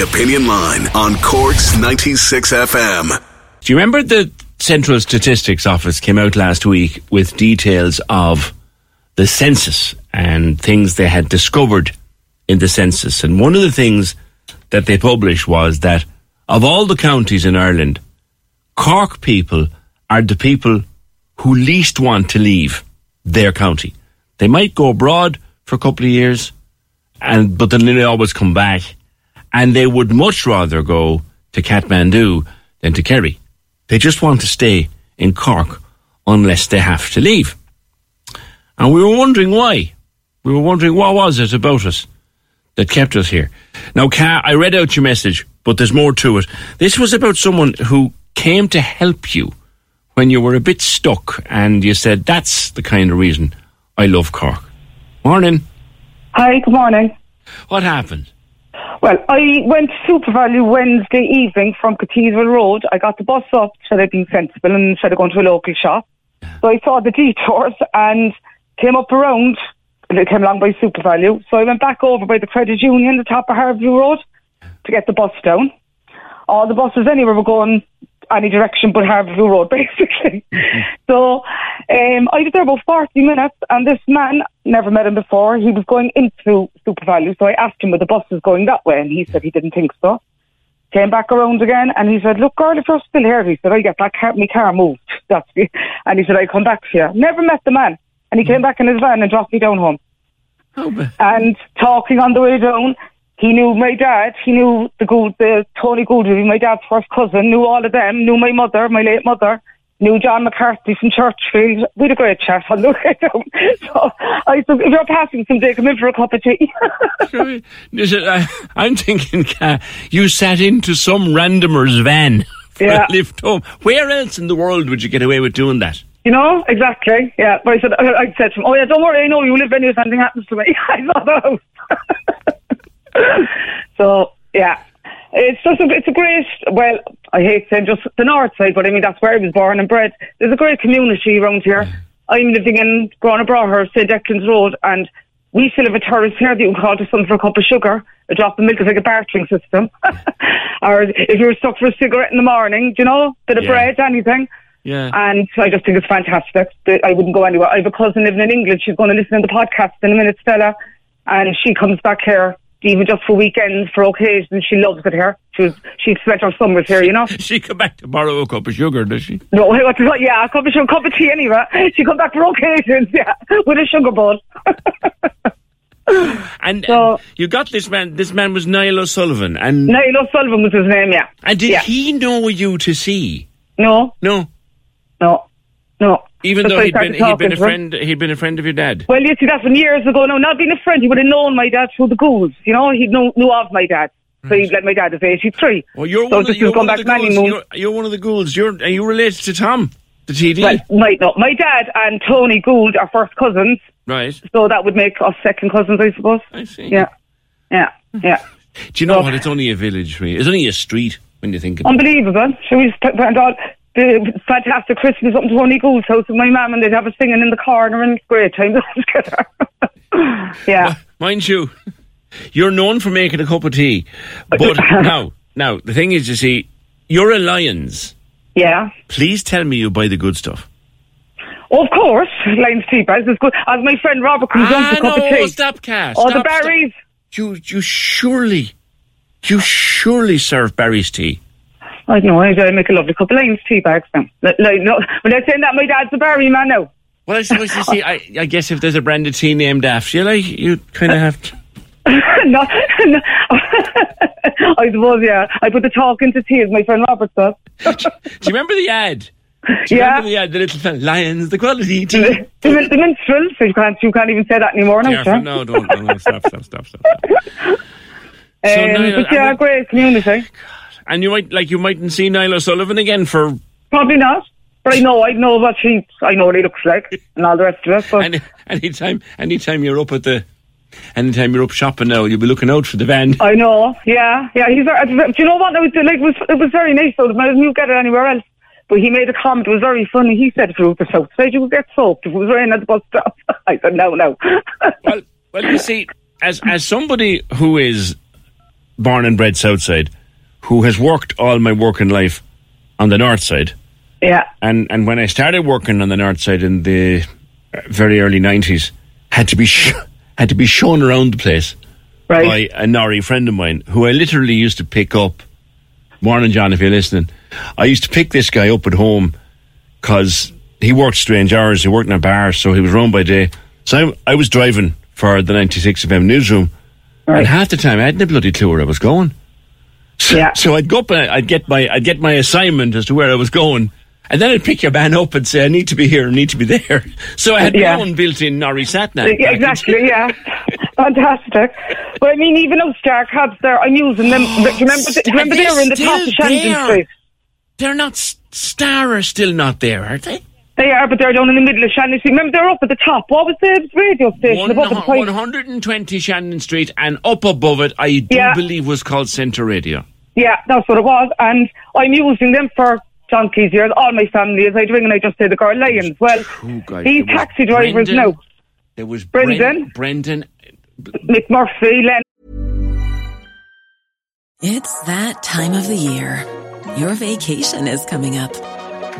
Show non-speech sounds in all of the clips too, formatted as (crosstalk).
Opinion Line on Cork's 96 FM. Do you remember the Central Statistics Office came out last week with details of the census and things they had discovered in the census? And one of the things that they published was that of all the counties in Ireland, Cork people are the people who least want to leave their county. They might go abroad for a couple of years, and but then they always come back, and they would much rather go to Kathmandu than to Kerry. They just want to stay in Cork unless they have to leave. And we were wondering why. We were wondering what was it about us that kept us here. Now, Ka, I read out your message, but there's more to it. This was about someone who came to help you when you were a bit stuck, and you said, That's the kind of reason I love Cork. Morning. Hi, good morning. What happened? Well, I went to SuperValu Wednesday evening from Cathedral Road. I got the bus up, should I been sensible, and instead of going to a local shop. So I saw the (laughs) detours and came up around, and it came along by SuperValu. So I went back over by the Credit Union, the top of Harview Road, to get the bus down. All the buses anywhere were going any direction but Harview Road, (laughs) basically. so um, I was there about 40 minutes, and this man, never met him before, he was going into SuperValu. So I asked him, were the buses going that way? And he said he didn't think so. Came back around again, and he said, look, girl, if you're still here, he said, I get that car, my car moved. (laughs) That's it. And he said, I'll come back to you. Never met the man. And he came back in his van and dropped me down home. Oh, And talking on the way down, he knew my dad. He knew the Gould, the Tony Gouldry, my dad's first cousin. Knew all of them. Knew my mother, my late mother. Knew John McCarthy from Churchfield. We had a great chat on the way down. So I said, if you're passing someday, come in for a cup of tea. (laughs) I, I'm thinking Ka, you sat into some randomer's van (laughs) for Yeah. a lift home. Where else in the world would you get away with doing that? you know, exactly. Yeah. But I said, I, I said to him, oh yeah, don't worry, I know you live anywhere if anything happens to me. (laughs) I the house. (laughs) so yeah. It's just a, it's a great, well, I hate saying just the north side, but I mean, that's where I was born and bred. There's a great community around here. I'm living in Gurranabraher, St. Declan's Road, and we still have a terrace here that you can call to someone for a cup of sugar. A drop of milk is like a bartering system. (laughs) or if you're stuck for a cigarette in the morning, do you know, bit of Yeah. bread, anything. Yeah. And I just think it's fantastic. I wouldn't go anywhere. I have a cousin living in England. She's going to listen to the podcast in a minute, Stella. And she comes back here, even just for weekends, for occasions. She loves it here. She was, she spent her summers here, you know. (laughs) she come back to borrow a cup of sugar, does she? No, what is that? Yeah, a cup of, sugar, cup of tea anyway. She come back for occasions, (laughs) yeah, with a sugar bowl. (laughs) And So- uh, you got this man. This man was Niall O'Sullivan, and Niall O'Sullivan was his name, yeah. and did yeah. he know you to see? No, No, no, no. even That's though he'd been he'd been a friend. He'd been a friend of your dad. Well, you see, that's been years ago. No, not being a friend, he would have known my dad through the Goulds. You know, he knew, knew of my dad. So he'd hmm. let my dad is 83. Well, you're so one of you're one of the Goulds. You're, you're one of the Goulds. You're are you related to Tom, the TD? Well, my, no, my dad and Tony Gould are first cousins, right. so that would make us second cousins, I suppose. I see. Yeah, yeah, yeah. Do you know So- what? It's only a village. really. It's only a street when you think about it. Unbelievable. Was and all (laughs) the fantastic Christmas up to Tony Gould's house with my mum, and they'd have us singing in the corner, and great time (laughs) together. (laughs) yeah. Mind you, you're known for making a cup of tea, but now, now the thing is, you see, you're a Lyons. Yeah. Please tell me you buy the good stuff. Of course, Lyons tea bags is good. As my friend Robert comes on Ah, a cup of tea. stop, Cass. All the berries. stop. You, you surely, you surely serve Barry's tea. I know, I make a lovely cup of Lyons tea bags now. Like, no, when they're saying that, my dad's a berry man now. Well, I suppose you see, I, I guess if there's a brand of tea named after you, like, you kind of have to. (laughs) no, no. (laughs) I suppose, yeah. I put the talk into tea, as my friend Robert says. (laughs) Do you remember the ad Do you Yeah. remember the, uh, the little fella, Lyons, the quality team. The, the, the minstrels, you can't, you can't even say that anymore now, Careful, no, don't, no, no, stop, stop, stop, stop. stop. Um, Niall, but yeah, I great community. And you might, like, you mightn't see Niall O'Sullivan again for Probably not. But I know, I know what she, I know what he looks like and all the rest of it. But any anytime, anytime you're up at the, anytime you're up shopping now, you'll be looking out for the van. I know, yeah, yeah. He's. Do you know what? It was like it was, it was very nice. though. I didn't get it anywhere else. But he made a comment. It was very funny. He said, "If you were the south side, you would get soaked. If it was raining at the bus stop." (laughs) I said, "No, no." (laughs) Well, well, you see, as as somebody who is born and bred Southside, who has worked all my working life on the North Side, yeah, and and when I started working on the North Side in the uh, very early nineties, had to be sh- had to be shown around the place right. by a Nori friend of mine who I literally used to pick up. Morning, John, if you're listening. I used to pick this guy up at home because he worked strange hours. He worked in a bar, so he was around by day. So I, I was driving for the 96 FM newsroom, Right. and half the time I hadn't a bloody clue where I was going. So, Yeah. so I'd go up and I'd get my I'd get my assignment as to where I was going, and then I'd pick your van up and say I need to be here, I need to be there. (laughs) So I had Yeah. my own built-in Nori sat nav. Yeah, exactly, yeah. (laughs) Fantastic. But I mean, even those star cabs there, I'm using them. Oh, you remember, you remember they were in the top of Shandon. Street? They're not Star are still not there, are they? They are, but they're down in the middle of Shandon Street. Remember, they're up at the top. What was the radio station One, above the one point? hundred and twenty Shandon Street, and up above it, I do Yeah. believe was called Centre Radio. Yeah, that's what it was. And I'm using them for donkey's years. All my family is. I'd ring and I just say the girl Lyons. Well, True, guys. these There was taxi drivers Brendan, now, There was Brendan. Brendan. Mick Murphy, Len. It's that time of the year. Your vacation is coming up.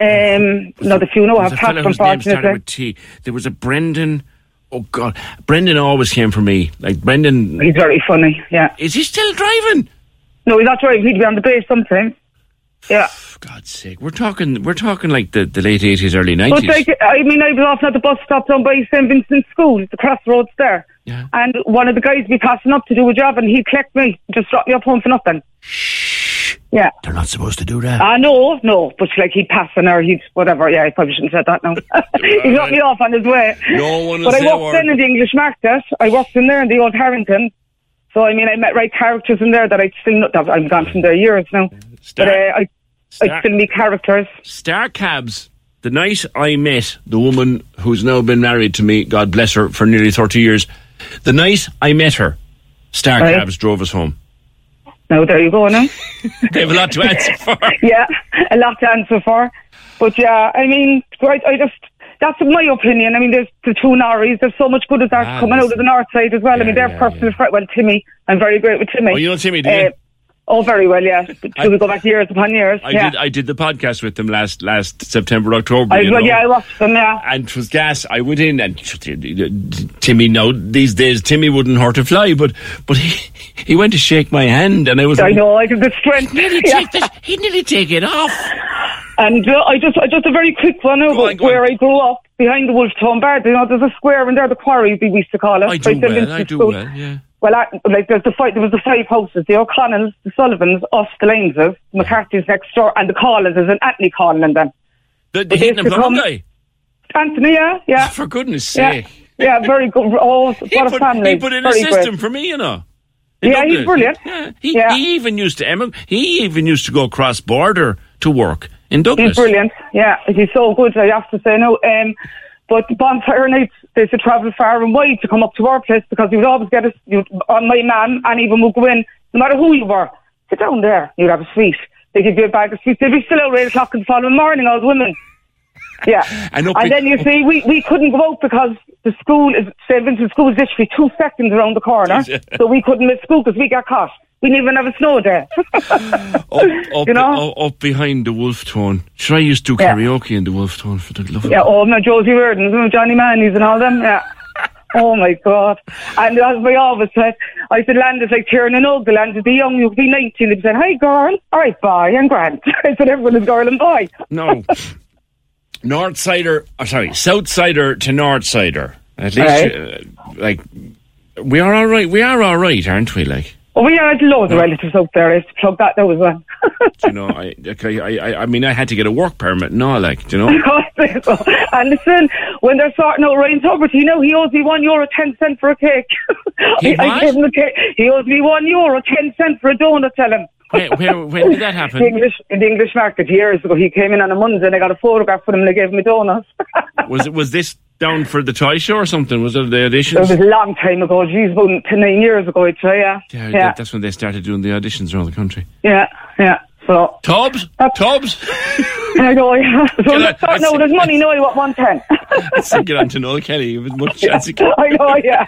Um, no, the few know There was have a fella passed, whose name started unfortunately. with T. There was a Brendan. Oh God, Brendan always came for me. Like Brendan, He's very funny, yeah. is he still driving? No, he's not driving. He'd be on the base sometimes. Yeah. (sighs) God's sake, we're talking. We're talking like the, the late eighties, early nineties. like, I mean, I was often at the bus stop down by St. Vincent's School, the crossroads there. Yeah. And one of the guys would be passing up to do a job and he'd collect me, just drop me up home for nothing. Yeah. They're not supposed to do that. Ah, know, no, but like he'd pass an or he'd whatever. Yeah, I probably shouldn't have said that now. (laughs) he dropped me off on his way. No one will But I say a worked word. then in the English market. I worked in there in the old Harrington. So I mean, I met right characters in there that I'd still not. that I'm gone from there years now. Star- but uh, I, Star- I still meet characters. Star Cabs. The night I met the woman who's now been married to me, God bless her, for nearly 30 years, the night I met her, Star Right. Cabs drove us home. Now there you go now. (laughs) They have a lot to answer (laughs) for. yeah, a lot to answer for. But yeah, I mean, I, I just that's my opinion. I mean, there's the two Norries. There's so much good as are Ah, coming out of the north side as well. Yeah, I mean, they're yeah, personal yeah. friends. Well, Timmy, I'm very great with Timmy. Oh, you know Timmy, do you? Uh, oh, very well, yeah. Should we go back years upon years? I yeah. did I did the podcast with them last last September, October. I, well, yeah, I watched them. Yeah. and it was gas. I went in and Timmy. No, these days Timmy wouldn't hurt a fly, but but he he went to shake my hand, and I was I like, know. I did the strength. Nearly (laughs) Yeah. the, he'd nearly take it off. And uh, I just, I just a very quick one Go about on, where on. I grew up behind the Wolfe Tone Bar. You know, there's a square in there, the quarry we used to call it. I do Right, well. I do School. well. Yeah. Well, I, like there's the five, there was the five houses: the O'Connells, the Sullivans, us, the Laneses, McCarthy's next door, and the Collins. There's an Anthony Collin in them. The, the But heating they and plumbing become- guy. Anthony, yeah, yeah, (laughs) For goodness yeah, sake. yeah, very good. Oh, (laughs) what He a put, family! he put in a system great. for me, you know. In Yeah, he's brilliant. Yeah, he, Yeah. he even used to em- he even used to go cross border to work in Douglas. He's brilliant. Yeah, he's so good. I have to say no. Um, but bonfire nights, they used to travel far and wide to come up to our place because he would always get us. You'd, on uh, my man, and even would go in, no matter who you were. Sit down there. You'd have a sweet. They give you a bag of sweets. They'd be still out at eight o'clock in the following morning. All the women. Yeah. (laughs) And and then you see, we, we couldn't go out because the school is St Vincent's School is literally two seconds around the corner, (laughs) so we couldn't miss school because we got caught. We didn't even have a snow day. Up, (laughs) up, You know? up, up behind the Wolfe Tone. Should I used to do Yeah. karaoke in the Wolfe Tone for the love of yeah, oh, no, Josie Reardon, Johnny Mannies and all them, yeah. Oh my God. And as we always said, I said, Land is like Kieran and Ogle, Land is the young, you'll be 19. He said, hi girl, all right, boy, and Grant. I said, everyone is girl and boy. No. North Sider, oh, sorry, South Sider to North Sider. At least, Right. uh, like, we are all right. We are all right, aren't we? Like, Oh, we had loads of relatives out there. I used to plug that there was one. you know, I, okay, I, I, I mean, I had to get a work permit and all, like, do you know. and listen, when they're sorting out Ryan Tubridy, you know, he owes me one euro ten cent for a cake. (laughs) He I? I gave him the cake. He owes me one euro ten cent for a donut. Tell him. Where, where, when did that The happen? English in the English market years ago, he came in on a Monday and I got a photograph for him and I gave him a donut. (laughs) Was it was this down for the toy show or something? Was it the audition? it was a long time ago. Geez, about to nine years ago, I'd say. Yeah, Yeah, yeah, that- that's when they started doing the auditions around the country. yeah, yeah. So Tubbs, Tubbs. (laughs) I know. Yeah. So (laughs) Get on- start now. There's money now. I want one ten. Let's get on to Noel Kelly. With much chance. he I know, yeah.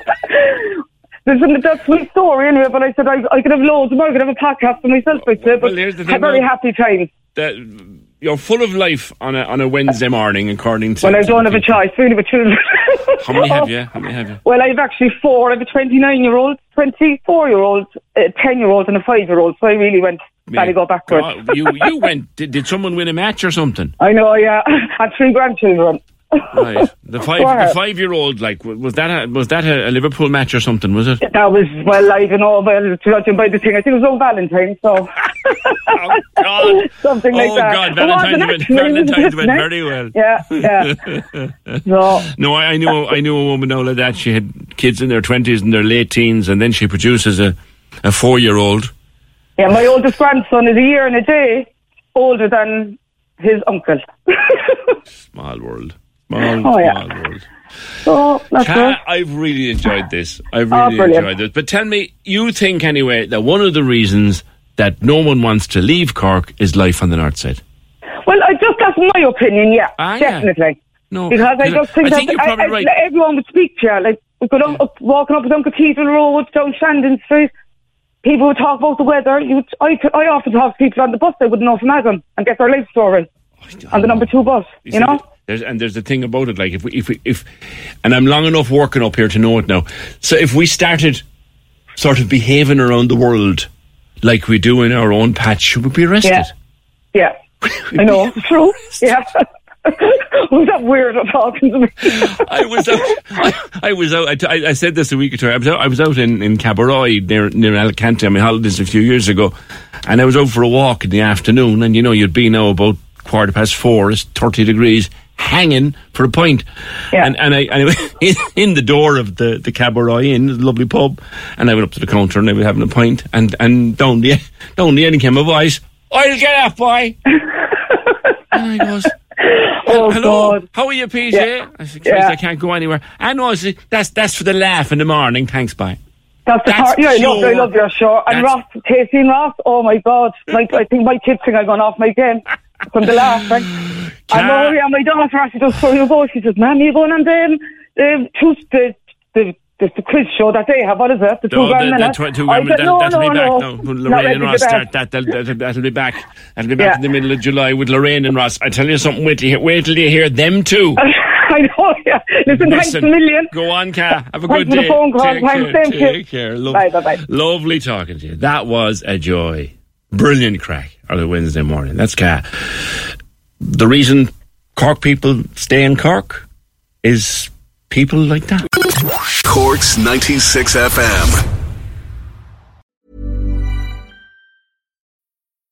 That's my story anyway, but I said I, I could have loads more. I could have a podcast for myself, I said, but uh, Well, here's the thing, had very happy times. that you're full of life on a on a Wednesday morning, according to. Well, I don't have a choice, really, with children. How many have you? How many have you? Well, I've actually four. I have a 29 year old, 24 year old, a 10 year old, and a 5 year old. So I really went, gotta go backwards. God, you you went. Did, did someone win a match or something? I know, yeah. (laughs) and three grandchildren. Right. The five, the five-year-old, like was that a, was that a, Liverpool match or something? Was it? That was, well, I don't know, well, judging by the thing, I think it was on Valentine's, so. (laughs) Oh God! (laughs) Something like oh that. God! Valentine's went, actually, Valentine's went nice. very well. Yeah, yeah. (laughs) so, No, I, I knew I knew a woman now like that. She had kids in their twenties and their late teens, and then she produces a a four year old. yeah, my oldest grandson is a year and a day older than his uncle. Small world. Small, Oh, yeah. so, that's it. I've really enjoyed this. I've Oh, really brilliant. enjoyed this. But tell me, you think anyway that one of the reasons that no one wants to leave Cork is life on the north side? Well, I just, that's my opinion, yeah, Ah, yeah. definitely. No, Because I just think, I think that I, I, right. everyone would speak to you. Like, we go down, up, walking up down Cathedral Road, down Shandon Street. People would talk about the weather. You, would- I, I often talk to people on the bus they wouldn't know from Adam and get their life story on the number two bus. You, see, know? There's, and there's the thing about it, like if we, if we, if, and I'm long enough working up here to know it now. So if we started sort of behaving around the world like we do in our own patch, should we be arrested? Yeah. Yeah. (laughs) I know. True. Yeah. (laughs) was that weird of talking to me? I was out. I, I was out. I- I said this a week or two. I was out. I was out in in Cabo Roig near near Alicante on my holidays a few years ago, and I was out for a walk in the afternoon. And you know, you'd be now about quarter past four. It's thirty degrees, hanging for a pint. Yeah. And and I, and I (laughs) in, in the door of the the Cabo Roig Inn, the lovely pub, and I went up to the counter and I was having a pint, and and down the (laughs) down the end came a voice. I'll get up, boy. (laughs) and I goes. Oh, Hello, God. how are you, PJ? Yeah. I said, Yeah. I can't go anywhere. And I know, it's- that's that's for the laugh in the morning. Thanks, bye. That's the That's part. Yeah, I love, I love your show. And Ross, and Ross, oh my God. Like, I think my kids think I've gone off my game from the laughing. (sighs) I know, yeah, my daughter actually just before you go, she says, Mom, you going on the, the, two, the, the, the, the quiz show that they have, what is it? The two grand the, the minutes. tw- two grand said, no, that'll no, be back no. now. When Not Lorraine and Ross start that, that'll, that'll, that'll be back. That'll be back Yeah. in the middle of July with Lorraine and Ross. I tell you something, wait till you, wait till you hear them too. (laughs) I know, yeah. Listen, thanks a Listen, million. Go on, Ka. (laughs) Have a Thanks good for the day. phone call. Take Thanks, care. same to you. Take care. Lo- Bye, bye, bye. Lovely talking to you. That was a joy. Brilliant crack on a Wednesday morning. That's Ka. The reason Cork people stay in Cork is people like that. Cork's 96 FM.